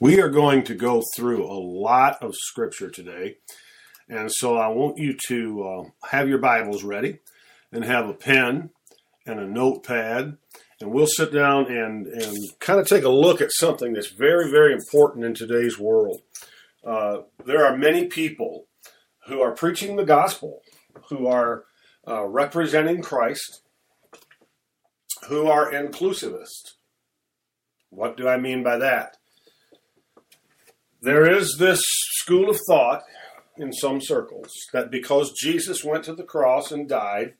We are going to go through a lot of scripture today, and so I want you to uh, have your Bibles ready and have a pen and a notepad, and we'll sit down and, and kind of take a look at something that's very, very important in today's world. Uh, there are many people who are preaching the gospel, who are uh, representing Christ, who are inclusivist. What do I mean by that? There is this school of thought in some circles that because Jesus went to the cross and died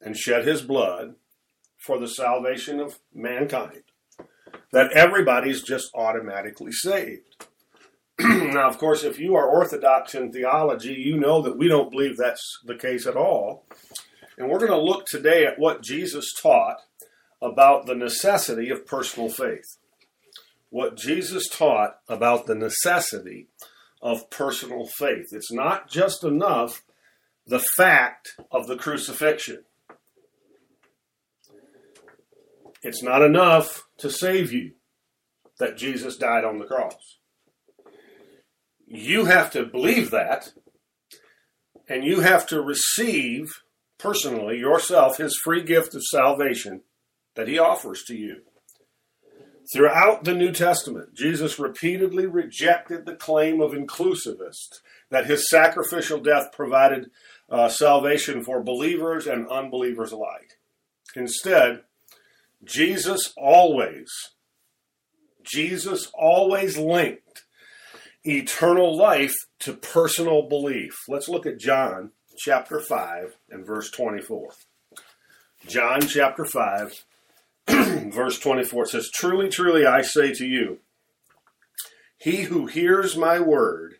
and shed his blood for the salvation of mankind, that everybody's just automatically saved. now, of course, if you are orthodox in theology, you know that we don't believe that's the case at all. And we're going to look today at what Jesus taught about the necessity of personal faith what Jesus taught about the necessity of personal faith. It's not just enough the fact of the crucifixion. It's not enough to save you that Jesus died on the cross. You have to believe that, and you have to receive personally yourself his free gift of salvation that he offers to you. Throughout the New Testament, Jesus repeatedly rejected the claim of inclusivists that his sacrificial death provided uh, salvation for believers and unbelievers alike. Instead, Jesus always, Jesus always linked eternal life to personal belief. Let's look at John chapter 5 and verse 24. John chapter 5 verse 24 it says, Truly, truly, I say to you, he who hears my word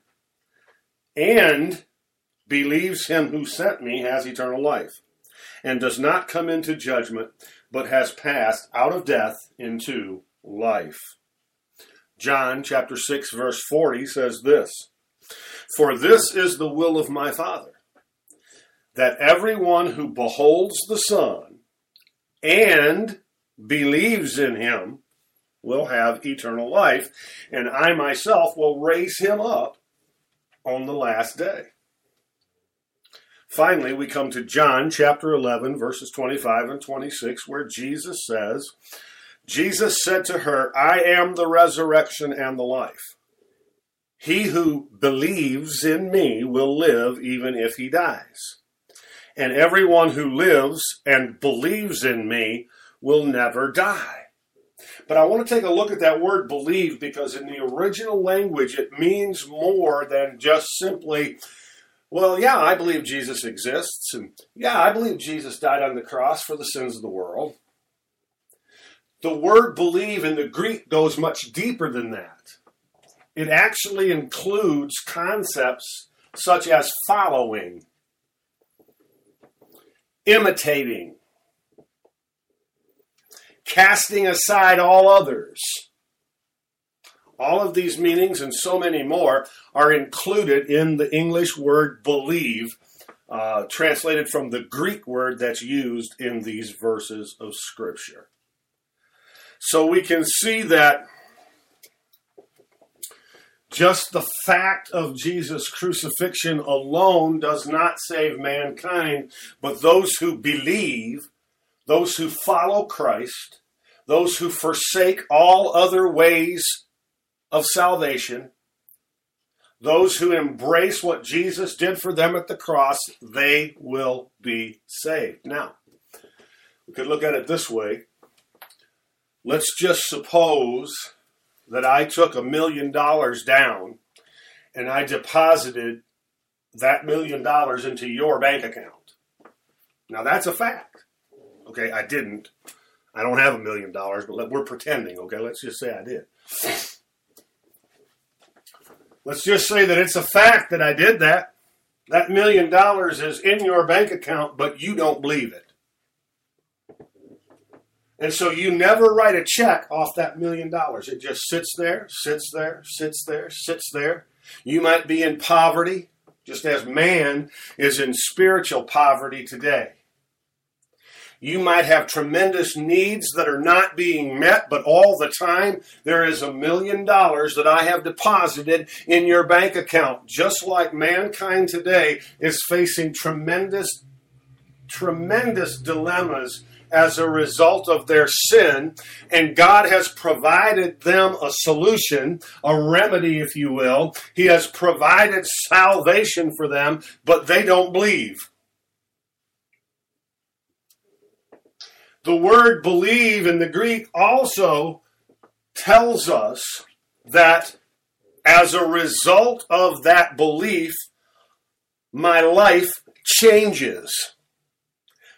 and believes him who sent me has eternal life, and does not come into judgment, but has passed out of death into life. John chapter 6, verse 40 says this For this is the will of my Father, that everyone who beholds the Son and believes in him will have eternal life, and I myself will raise him up on the last day. Finally, we come to John chapter 11, verses 25 and 26, where Jesus says, Jesus said to her, I am the resurrection and the life. He who believes in me will live even if he dies. And everyone who lives and believes in me will never die. But I want to take a look at that word believe because in the original language it means more than just simply, well, yeah, I believe Jesus exists, and yeah, I believe Jesus died on the cross for the sins of the world. The word believe in the Greek goes much deeper than that. It actually includes concepts such as following, imitating, casting aside all others. All of these meanings and so many more are included in the English word believe, uh, translated from the Greek word that's used in these verses of Scripture. So we can see that just the fact of Jesus' crucifixion alone does not save mankind, but those who believe those who follow Christ, those who forsake all other ways of salvation, those who embrace what Jesus did for them at the cross, they will be saved. Now, we could look at it this way. Let's just suppose that I took a million dollars down and I deposited that million dollars into your bank account. Now, that's a fact. Okay, I didn't. I don't have a million dollars, but we're pretending. Okay, let's just say I did. Let's just say that it's a fact that I did that. That million dollars is in your bank account, but you don't believe it. And so you never write a check off that million dollars. It just sits there, sits there, sits there, sits there. You might be in poverty, just as man is in spiritual poverty today. You might have tremendous needs that are not being met, but all the time there is a million dollars that I have deposited in your bank account. Just like mankind today is facing tremendous, tremendous dilemmas as a result of their sin, and God has provided them a solution, a remedy, if you will. He has provided salvation for them, but they don't believe. The word believe in the Greek also tells us that as a result of that belief, my life changes.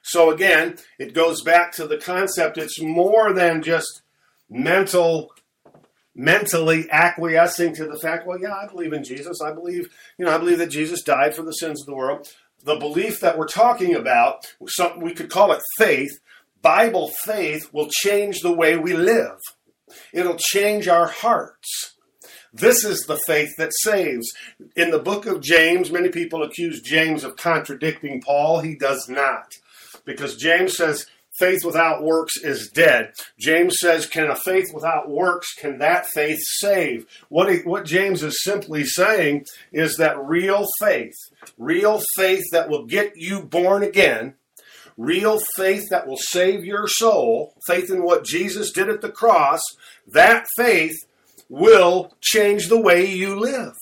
So again, it goes back to the concept it's more than just mental mentally acquiescing to the fact, well, yeah, I believe in Jesus. I believe, you know, I believe that Jesus died for the sins of the world. The belief that we're talking about, some, we could call it faith, Bible faith will change the way we live. It'll change our hearts. This is the faith that saves. In the book of James, many people accuse James of contradicting Paul. He does not. Because James says faith without works is dead. James says, can a faith without works, can that faith save? What, he, what James is simply saying is that real faith, real faith that will get you born again, real faith that will save your soul, faith in what Jesus did at the cross, that faith will change the way you live.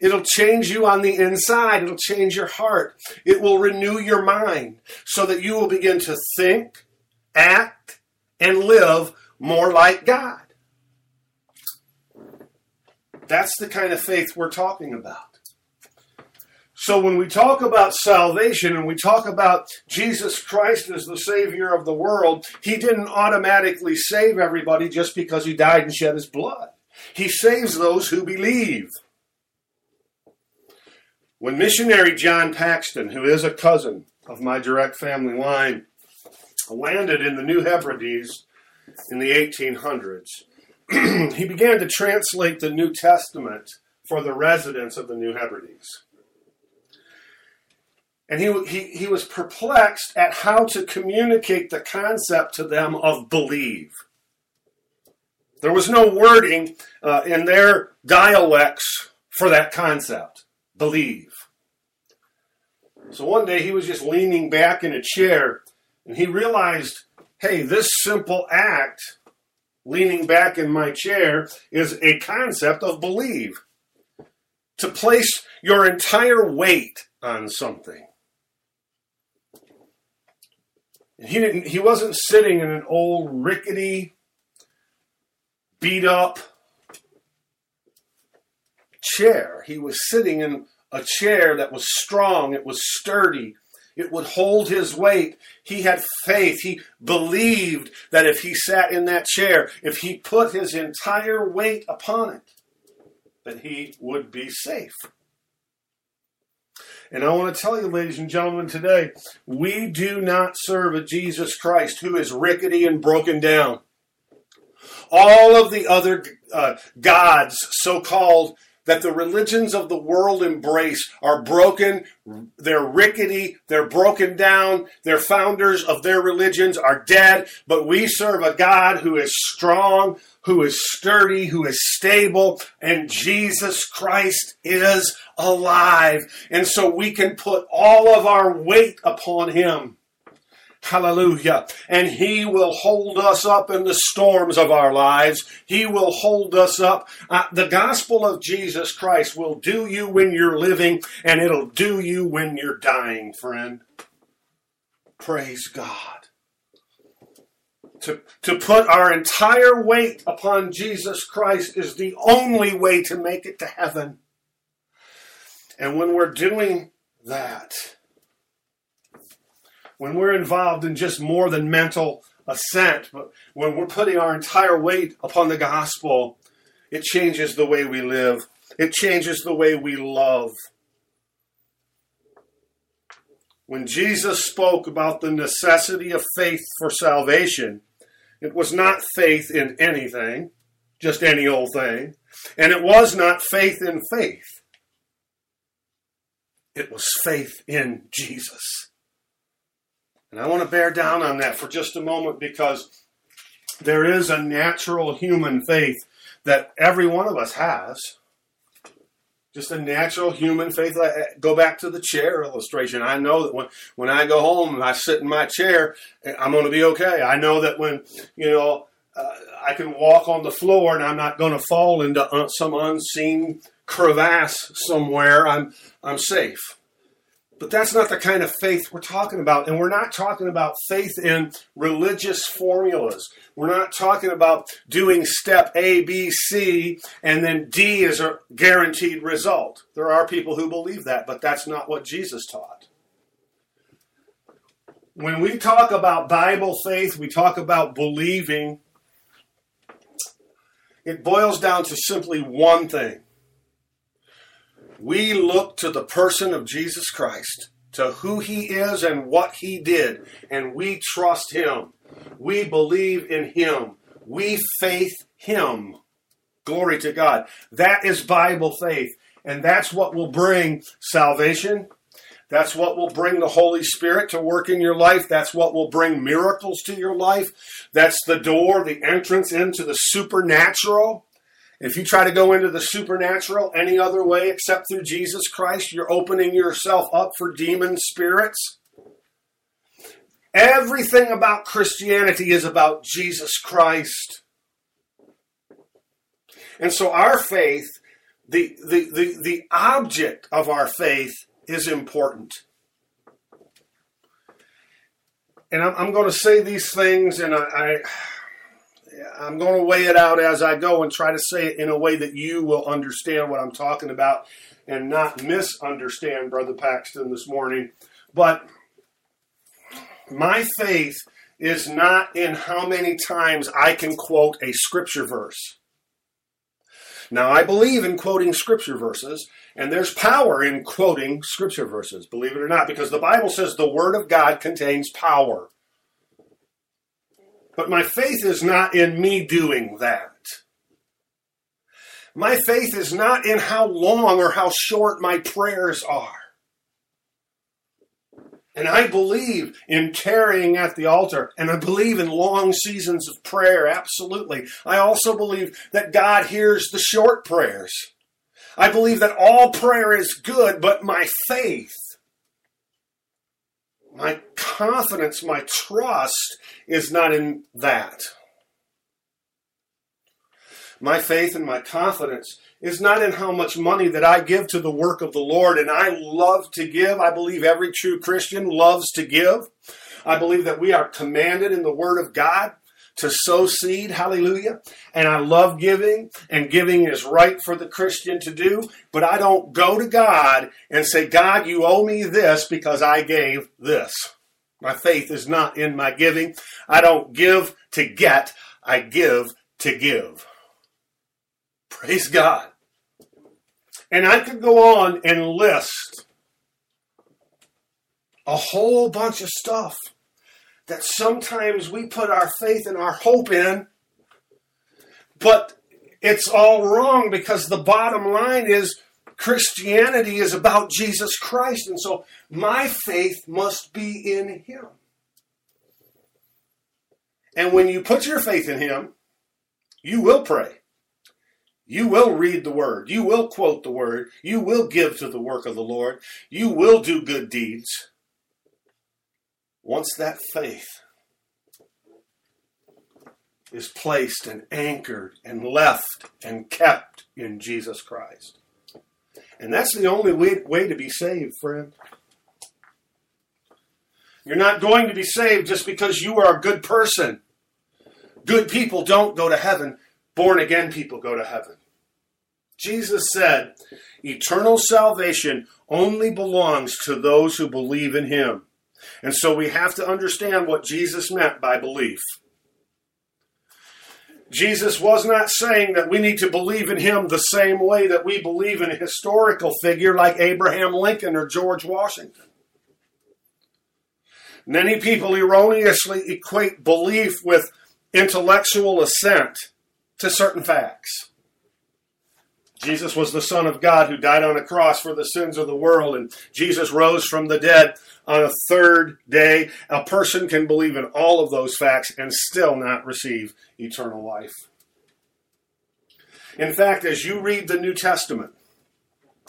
It'll change you on the inside. It'll change your heart. It will renew your mind so that you will begin to think, act, and live more like God. That's the kind of faith we're talking about. So when we talk about salvation and we talk about Jesus Christ as the Savior of the world, He didn't automatically save everybody just because He died and shed His blood. He saves those who believe. When missionary John Paxton, who is a cousin of my direct family line, landed in the New Hebrides in the 1800s, he began to translate the New Testament for the residents of the New Hebrides. And he, he, he was perplexed at how to communicate the concept to them of believe. There was no wording uh, in their dialects for that concept believe. So one day he was just leaning back in a chair and he realized hey, this simple act, leaning back in my chair, is a concept of believe. To place your entire weight on something. He didn't he wasn't sitting in an old rickety beat up chair. He was sitting in a chair that was strong it was sturdy it would hold his weight. He had faith. He believed that if he sat in that chair if he put his entire weight upon it that he would be safe and I want to tell you, ladies and gentlemen, today, we do not serve a Jesus Christ who is rickety and broken down. All of the other uh, gods, so called, that the religions of the world embrace are broken, they're rickety, they're broken down, their founders of their religions are dead, but we serve a God who is strong, who is sturdy, who is stable, and Jesus Christ is alive. And so we can put all of our weight upon him. Hallelujah. And He will hold us up in the storms of our lives. He will hold us up. Uh, the gospel of Jesus Christ will do you when you're living, and it'll do you when you're dying, friend. Praise God. To, to put our entire weight upon Jesus Christ is the only way to make it to heaven. And when we're doing that, when we're involved in just more than mental assent, but when we're putting our entire weight upon the gospel, it changes the way we live. It changes the way we love. When Jesus spoke about the necessity of faith for salvation, it was not faith in anything, just any old thing, and it was not faith in faith. It was faith in Jesus. And I want to bear down on that for just a moment because there is a natural human faith that every one of us has. Just a natural human faith. Go back to the chair illustration. I know that when, when I go home and I sit in my chair, I'm going to be okay. I know that when, you know, uh, I can walk on the floor and I'm not going to fall into uh, some unseen crevasse somewhere. I'm, I'm safe. But that's not the kind of faith we're talking about. And we're not talking about faith in religious formulas. We're not talking about doing step A, B, C, and then D is a guaranteed result. There are people who believe that, but that's not what Jesus taught. When we talk about Bible faith, we talk about believing, it boils down to simply one thing we look to the person of Jesus Christ, to who he is and what he did, and we trust him. We believe in him. We faith him. Glory to God. That is Bible faith. And that's what will bring salvation. That's what will bring the Holy Spirit to work in your life. That's what will bring miracles to your life. That's the door, the entrance into the supernatural. If you try to go into the supernatural any other way except through Jesus Christ, you're opening yourself up for demon spirits. Everything about Christianity is about Jesus Christ. And so our faith, the, the, the, the object of our faith is important. And I'm, I'm going to say these things, and I, I I'm going to weigh it out as I go and try to say it in a way that you will understand what I'm talking about and not misunderstand Brother Paxton this morning. But my faith is not in how many times I can quote a scripture verse. Now, I believe in quoting scripture verses, and there's power in quoting scripture verses, believe it or not, because the Bible says the Word of God contains power. But my faith is not in me doing that. My faith is not in how long or how short my prayers are. And I believe in tarrying at the altar, and I believe in long seasons of prayer, absolutely. I also believe that God hears the short prayers. I believe that all prayer is good, but my faith my confidence, my trust is not in that. My faith and my confidence is not in how much money that I give to the work of the Lord. And I love to give. I believe every true Christian loves to give. I believe that we are commanded in the Word of God to sow seed. Hallelujah. And I love giving, and giving is right for the Christian to do. But I don't go to God and say, God, you owe me this because I gave this. My faith is not in my giving. I don't give to get, I give to give. Praise God. And I could go on and list a whole bunch of stuff that sometimes we put our faith and our hope in, but it's all wrong because the bottom line is Christianity is about Jesus Christ. And so my faith must be in Him. And when you put your faith in Him, you will pray. You will read the Word. You will quote the Word. You will give to the work of the Lord. You will do good deeds. Once that faith is placed and anchored and left and kept in Jesus Christ. And that's the only way, way to be saved, friend. You're not going to be saved just because you are a good person. Good people don't go to heaven, born again people go to heaven. Jesus said, Eternal salvation only belongs to those who believe in Him. And so we have to understand what Jesus meant by belief. Jesus was not saying that we need to believe in him the same way that we believe in a historical figure like Abraham Lincoln or George Washington. Many people erroneously equate belief with intellectual assent to certain facts. Jesus was the Son of God who died on a cross for the sins of the world, and Jesus rose from the dead on a third day. A person can believe in all of those facts and still not receive eternal life. In fact, as you read the New Testament,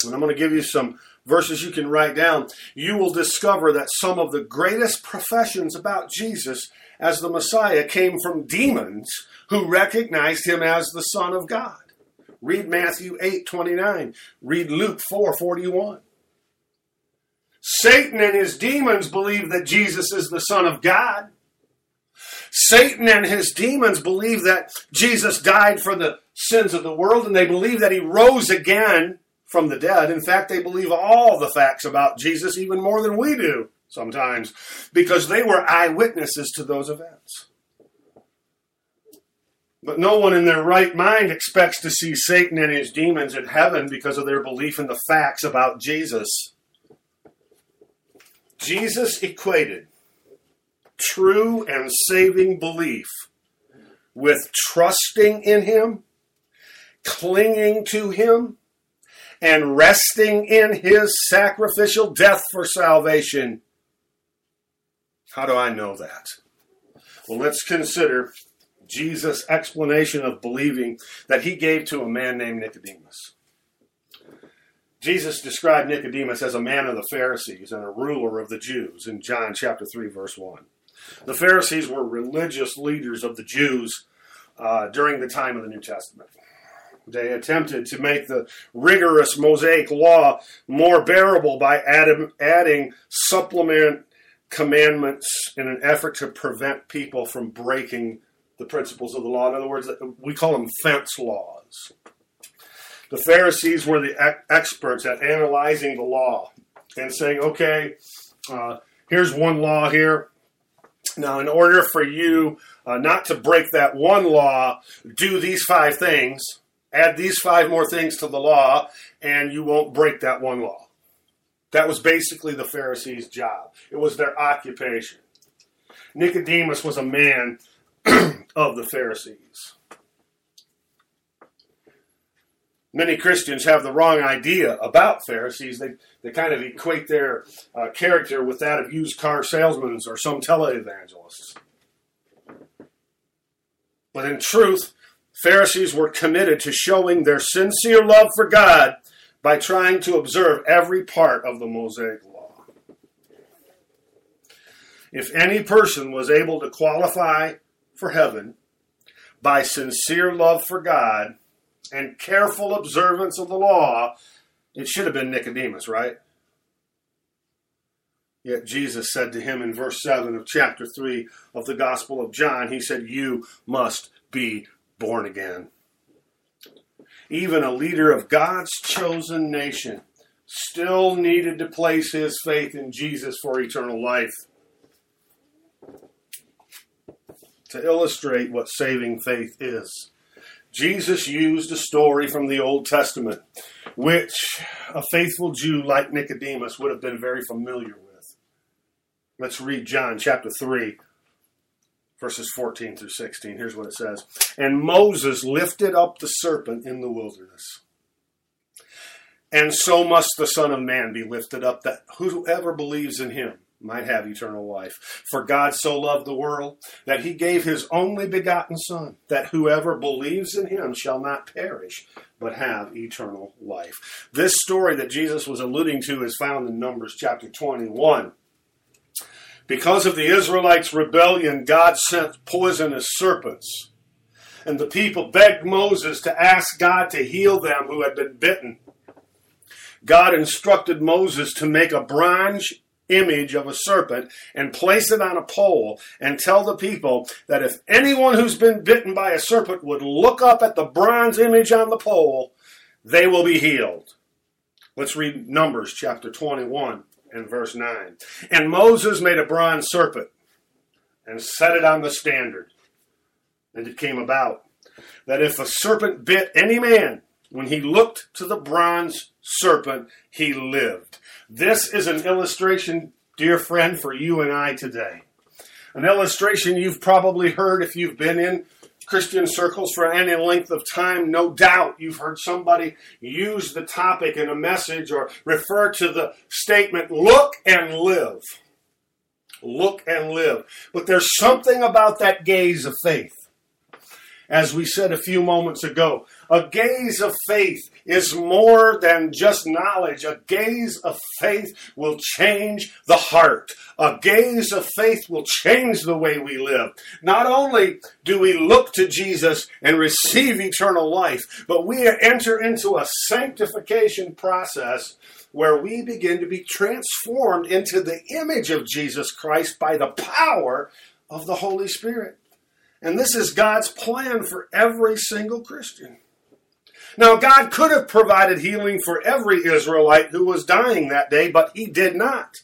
and I'm going to give you some verses you can write down, you will discover that some of the greatest professions about Jesus as the Messiah came from demons who recognized him as the Son of God. Read Matthew 8 29. Read Luke 4 41. Satan and his demons believe that Jesus is the Son of God. Satan and his demons believe that Jesus died for the sins of the world and they believe that he rose again from the dead. In fact, they believe all the facts about Jesus even more than we do sometimes because they were eyewitnesses to those events. But no one in their right mind expects to see Satan and his demons in heaven because of their belief in the facts about Jesus. Jesus equated true and saving belief with trusting in Him, clinging to Him, and resting in His sacrificial death for salvation. How do I know that? Well, let's consider Jesus' explanation of believing that he gave to a man named Nicodemus. Jesus described Nicodemus as a man of the Pharisees and a ruler of the Jews in John chapter 3 verse 1. The Pharisees were religious leaders of the Jews uh, during the time of the New Testament. They attempted to make the rigorous Mosaic law more bearable by add- adding supplement commandments in an effort to prevent people from breaking the principles of the law. In other words, we call them fence laws. The Pharisees were the experts at analyzing the law and saying, okay, uh, here's one law here. Now, in order for you uh, not to break that one law, do these five things, add these five more things to the law, and you won't break that one law. That was basically the Pharisees' job, it was their occupation. Nicodemus was a man of the Pharisees. Many Christians have the wrong idea about Pharisees. They, they kind of equate their uh, character with that of used car salesmen or some televangelists. But in truth, Pharisees were committed to showing their sincere love for God by trying to observe every part of the Mosaic law. If any person was able to qualify for heaven by sincere love for God and careful observance of the law, it should have been Nicodemus, right? Yet Jesus said to him in verse 7 of chapter 3 of the Gospel of John, He said, You must be born again. Even a leader of God's chosen nation still needed to place his faith in Jesus for eternal life. To illustrate what saving faith is. Jesus used a story from the Old Testament, which a faithful Jew like Nicodemus would have been very familiar with. Let's read John chapter 3, verses 14 through 16. Here's what it says And Moses lifted up the serpent in the wilderness. And so must the Son of Man be lifted up, that whoever believes in him might have eternal life. For God so loved the world that he gave his only begotten Son, that whoever believes in him shall not perish, but have eternal life. This story that Jesus was alluding to is found in Numbers chapter 21. Because of the Israelites' rebellion, God sent poisonous serpents. And the people begged Moses to ask God to heal them who had been bitten. God instructed Moses to make a bronze image of a serpent and place it on a pole and tell the people that if anyone who's been bitten by a serpent would look up at the bronze image on the pole, they will be healed. Let's read Numbers chapter 21 and verse 9. And Moses made a bronze serpent and set it on the standard. And it came about that if a serpent bit any man, when he looked to the bronze serpent, he lived. This is an illustration, dear friend, for you and I today. An illustration you've probably heard if you've been in Christian circles for any length of time, no doubt you've heard somebody use the topic in a message or refer to the statement, look and live. Look and live. But there's something about that gaze of faith. As we said a few moments ago, a gaze of faith is more than just knowledge. A gaze of faith will change the heart. A gaze of faith will change the way we live. Not only do we look to Jesus and receive eternal life, but we enter into a sanctification process where we begin to be transformed into the image of Jesus Christ by the power of the Holy Spirit. And this is God's plan for every single Christian. Now, God could have provided healing for every Israelite who was dying that day, but He did not.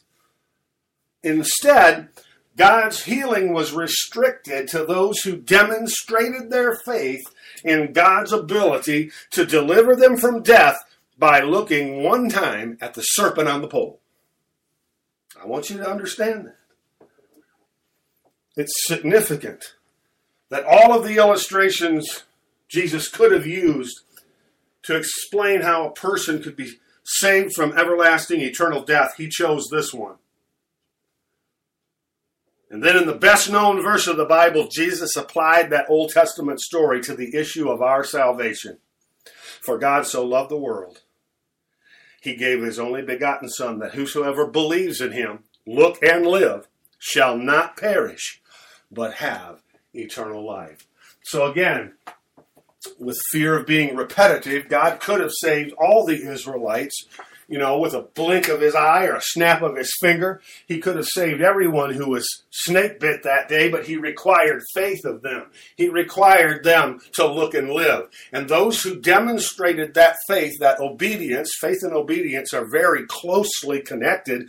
Instead, God's healing was restricted to those who demonstrated their faith in God's ability to deliver them from death by looking one time at the serpent on the pole. I want you to understand that. It's significant that all of the illustrations Jesus could have used to explain how a person could be saved from everlasting eternal death, he chose this one. And then in the best known verse of the Bible, Jesus applied that Old Testament story to the issue of our salvation. For God so loved the world, he gave his only begotten Son, that whosoever believes in him, look and live, shall not perish, but have eternal life. So again, with fear of being repetitive, God could have saved all the Israelites, you know, with a blink of his eye or a snap of his finger. He could have saved everyone who was snake bit that day, but he required faith of them. He required them to look and live. And those who demonstrated that faith, that obedience, faith and obedience are very closely connected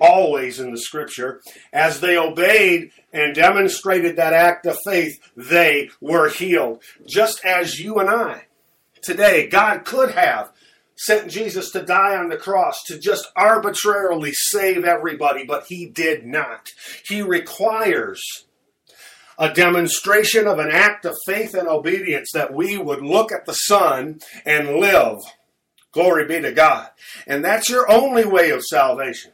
always in the scripture, as they obeyed and demonstrated that act of faith, they were healed. Just as you and I today, God could have sent Jesus to die on the cross to just arbitrarily save everybody, but he did not. He requires a demonstration of an act of faith and obedience that we would look at the Son and live. Glory be to God. And that's your only way of salvation.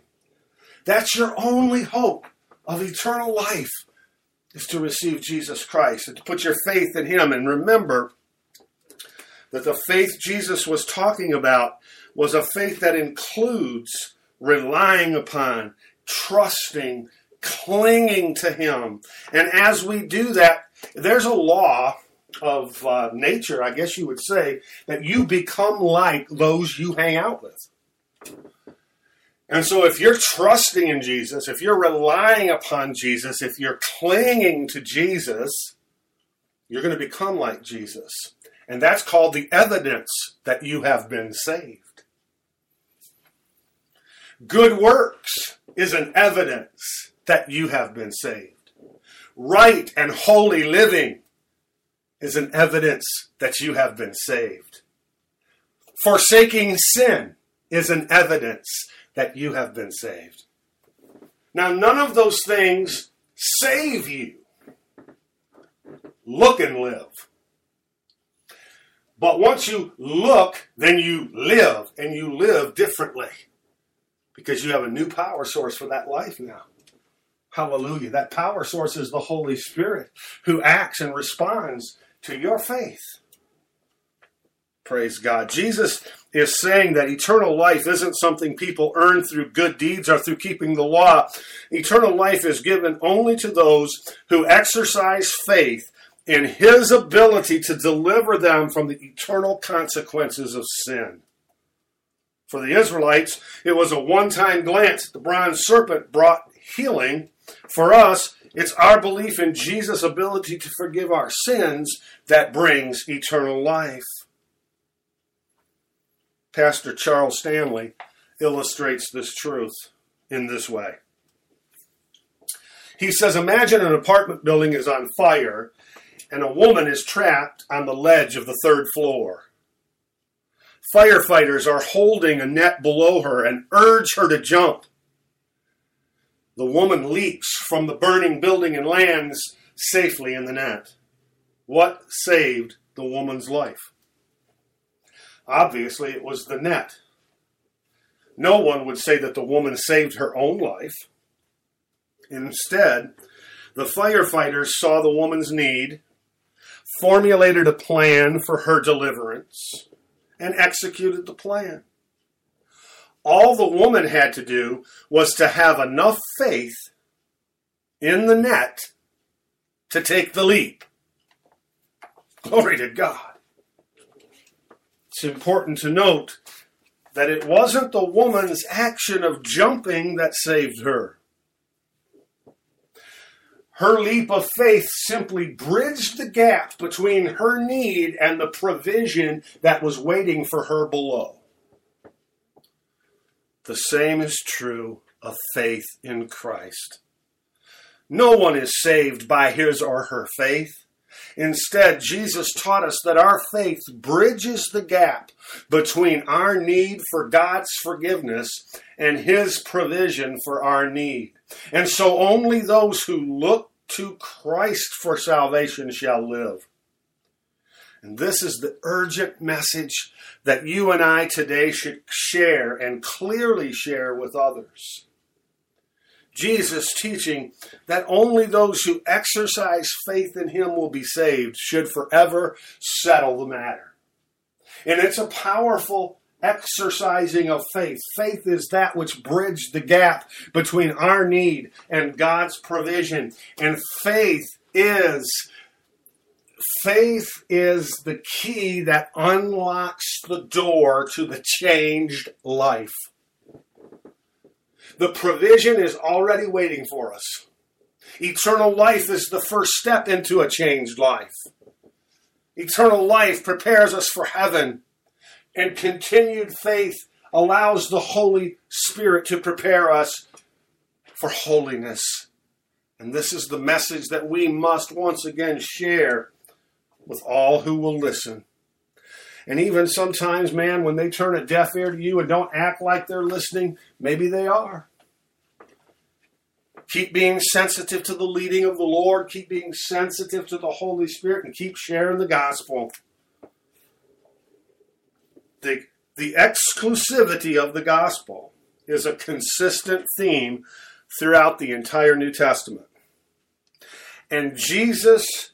That's your only hope of eternal life is to receive Jesus Christ and to put your faith in Him. And remember that the faith Jesus was talking about was a faith that includes relying upon, trusting, clinging to Him. And as we do that, there's a law of uh, nature, I guess you would say, that you become like those you hang out with. And so, if you're trusting in Jesus, if you're relying upon Jesus, if you're clinging to Jesus, you're going to become like Jesus. And that's called the evidence that you have been saved. Good works is an evidence that you have been saved. Right and holy living is an evidence that you have been saved. Forsaking sin is an evidence that you have been saved. Now, none of those things save you. Look and live. But once you look, then you live, and you live differently because you have a new power source for that life now. Hallelujah. That power source is the Holy Spirit who acts and responds to your faith. Praise God. Jesus is saying that eternal life isn't something people earn through good deeds or through keeping the law. Eternal life is given only to those who exercise faith in His ability to deliver them from the eternal consequences of sin. For the Israelites, it was a one time glance. The bronze serpent brought healing. For us, it's our belief in Jesus' ability to forgive our sins that brings eternal life. Pastor Charles Stanley illustrates this truth in this way. He says Imagine an apartment building is on fire and a woman is trapped on the ledge of the third floor. Firefighters are holding a net below her and urge her to jump. The woman leaps from the burning building and lands safely in the net. What saved the woman's life? Obviously, it was the net. No one would say that the woman saved her own life. Instead, the firefighters saw the woman's need, formulated a plan for her deliverance, and executed the plan. All the woman had to do was to have enough faith in the net to take the leap. Glory to God. It's important to note that it wasn't the woman's action of jumping that saved her. Her leap of faith simply bridged the gap between her need and the provision that was waiting for her below. The same is true of faith in Christ. No one is saved by his or her faith. Instead, Jesus taught us that our faith bridges the gap between our need for God's forgiveness and His provision for our need. And so only those who look to Christ for salvation shall live. And this is the urgent message that you and I today should share and clearly share with others. Jesus teaching that only those who exercise faith in him will be saved should forever settle the matter. And it's a powerful exercising of faith. Faith is that which bridged the gap between our need and God's provision. And faith is faith is the key that unlocks the door to the changed life. The provision is already waiting for us. Eternal life is the first step into a changed life. Eternal life prepares us for heaven, and continued faith allows the Holy Spirit to prepare us for holiness. And this is the message that we must once again share with all who will listen. And even sometimes, man, when they turn a deaf ear to you and don't act like they're listening, maybe they are. Keep being sensitive to the leading of the Lord. Keep being sensitive to the Holy Spirit and keep sharing the gospel. The, the exclusivity of the gospel is a consistent theme throughout the entire New Testament. And Jesus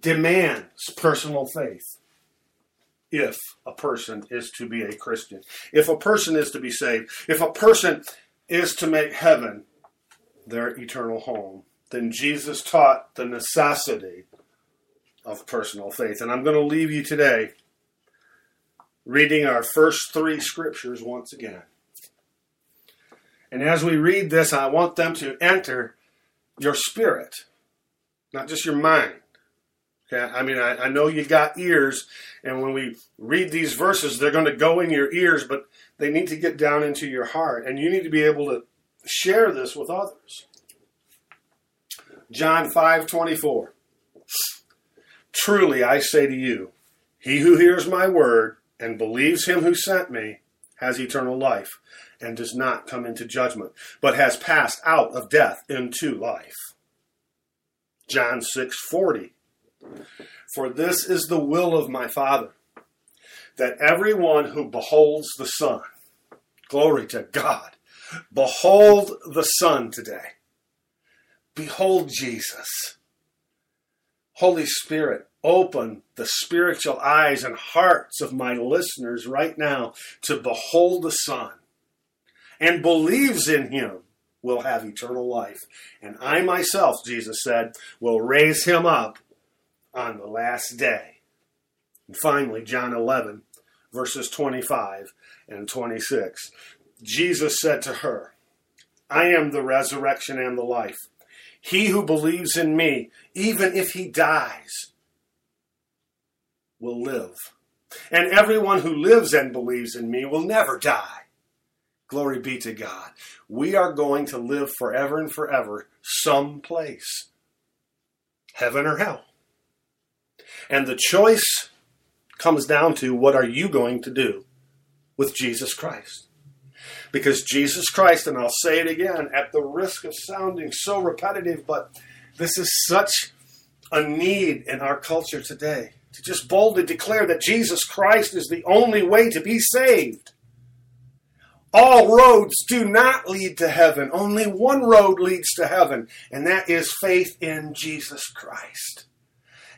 demands personal faith if a person is to be a Christian, if a person is to be saved, if a person is to make heaven their eternal home, then Jesus taught the necessity of personal faith. And I'm going to leave you today reading our first three scriptures once again. And as we read this, I want them to enter your spirit, not just your mind. Okay, I mean, I, I know you got ears, and when we read these verses, they're going to go in your ears, but they need to get down into your heart, and you need to be able to share this with others. John 5 24. Truly I say to you, he who hears my word and believes him who sent me has eternal life and does not come into judgment, but has passed out of death into life. John 6 40. For this is the will of my Father, that everyone who beholds the Son, glory to God, behold the Son today. Behold Jesus. Holy Spirit, open the spiritual eyes and hearts of my listeners right now to behold the Son and believes in him will have eternal life. And I myself, Jesus said, will raise him up on the last day. And finally, John 11, verses 25 and 26. Jesus said to her, I am the resurrection and the life. He who believes in me, even if he dies, will live. And everyone who lives and believes in me will never die. Glory be to God. We are going to live forever and forever someplace. Heaven or hell. And the choice comes down to what are you going to do with Jesus Christ? Because Jesus Christ, and I'll say it again at the risk of sounding so repetitive, but this is such a need in our culture today to just boldly declare that Jesus Christ is the only way to be saved. All roads do not lead to heaven. Only one road leads to heaven, and that is faith in Jesus Christ.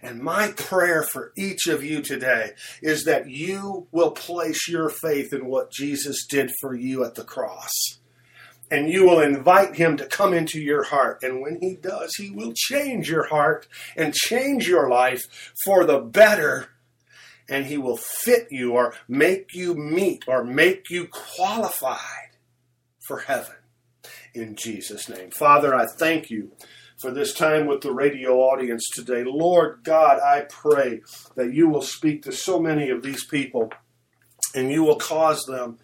And my prayer for each of you today is that you will place your faith in what Jesus did for you at the cross. And you will invite him to come into your heart. And when he does, he will change your heart and change your life for the better. And he will fit you or make you meet or make you qualified for heaven. In Jesus' name. Father, I thank you for this time with the radio audience today. Lord God, I pray that you will speak to so many of these people and you will cause them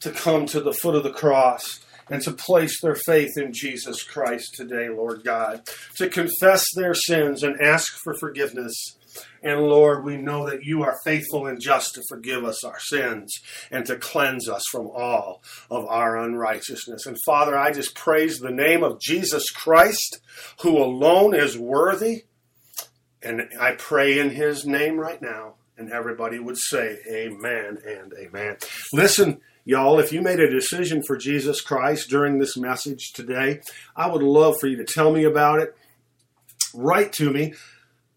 to come to the foot of the cross and to place their faith in Jesus Christ today, Lord God, to confess their sins and ask for forgiveness and Lord, we know that you are faithful and just to forgive us our sins and to cleanse us from all of our unrighteousness. And Father, I just praise the name of Jesus Christ, who alone is worthy. And I pray in his name right now. And everybody would say, Amen and Amen. Listen, y'all, if you made a decision for Jesus Christ during this message today, I would love for you to tell me about it. Write to me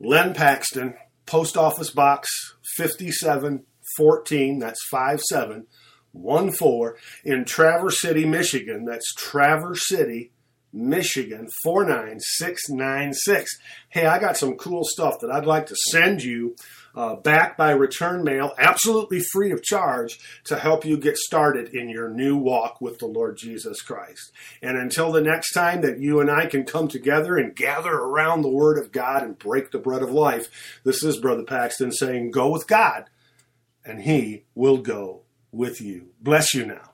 Len Paxton, Post Office Box 5714, that's 5714, in Traverse City, Michigan. That's Traverse City, Michigan 49696. Hey, I got some cool stuff that I'd like to send you uh, back by return mail, absolutely free of charge, to help you get started in your new walk with the Lord Jesus Christ. And until the next time that you and I can come together and gather around the Word of God and break the bread of life, this is Brother Paxton saying, Go with God, and He will go with you. Bless you now.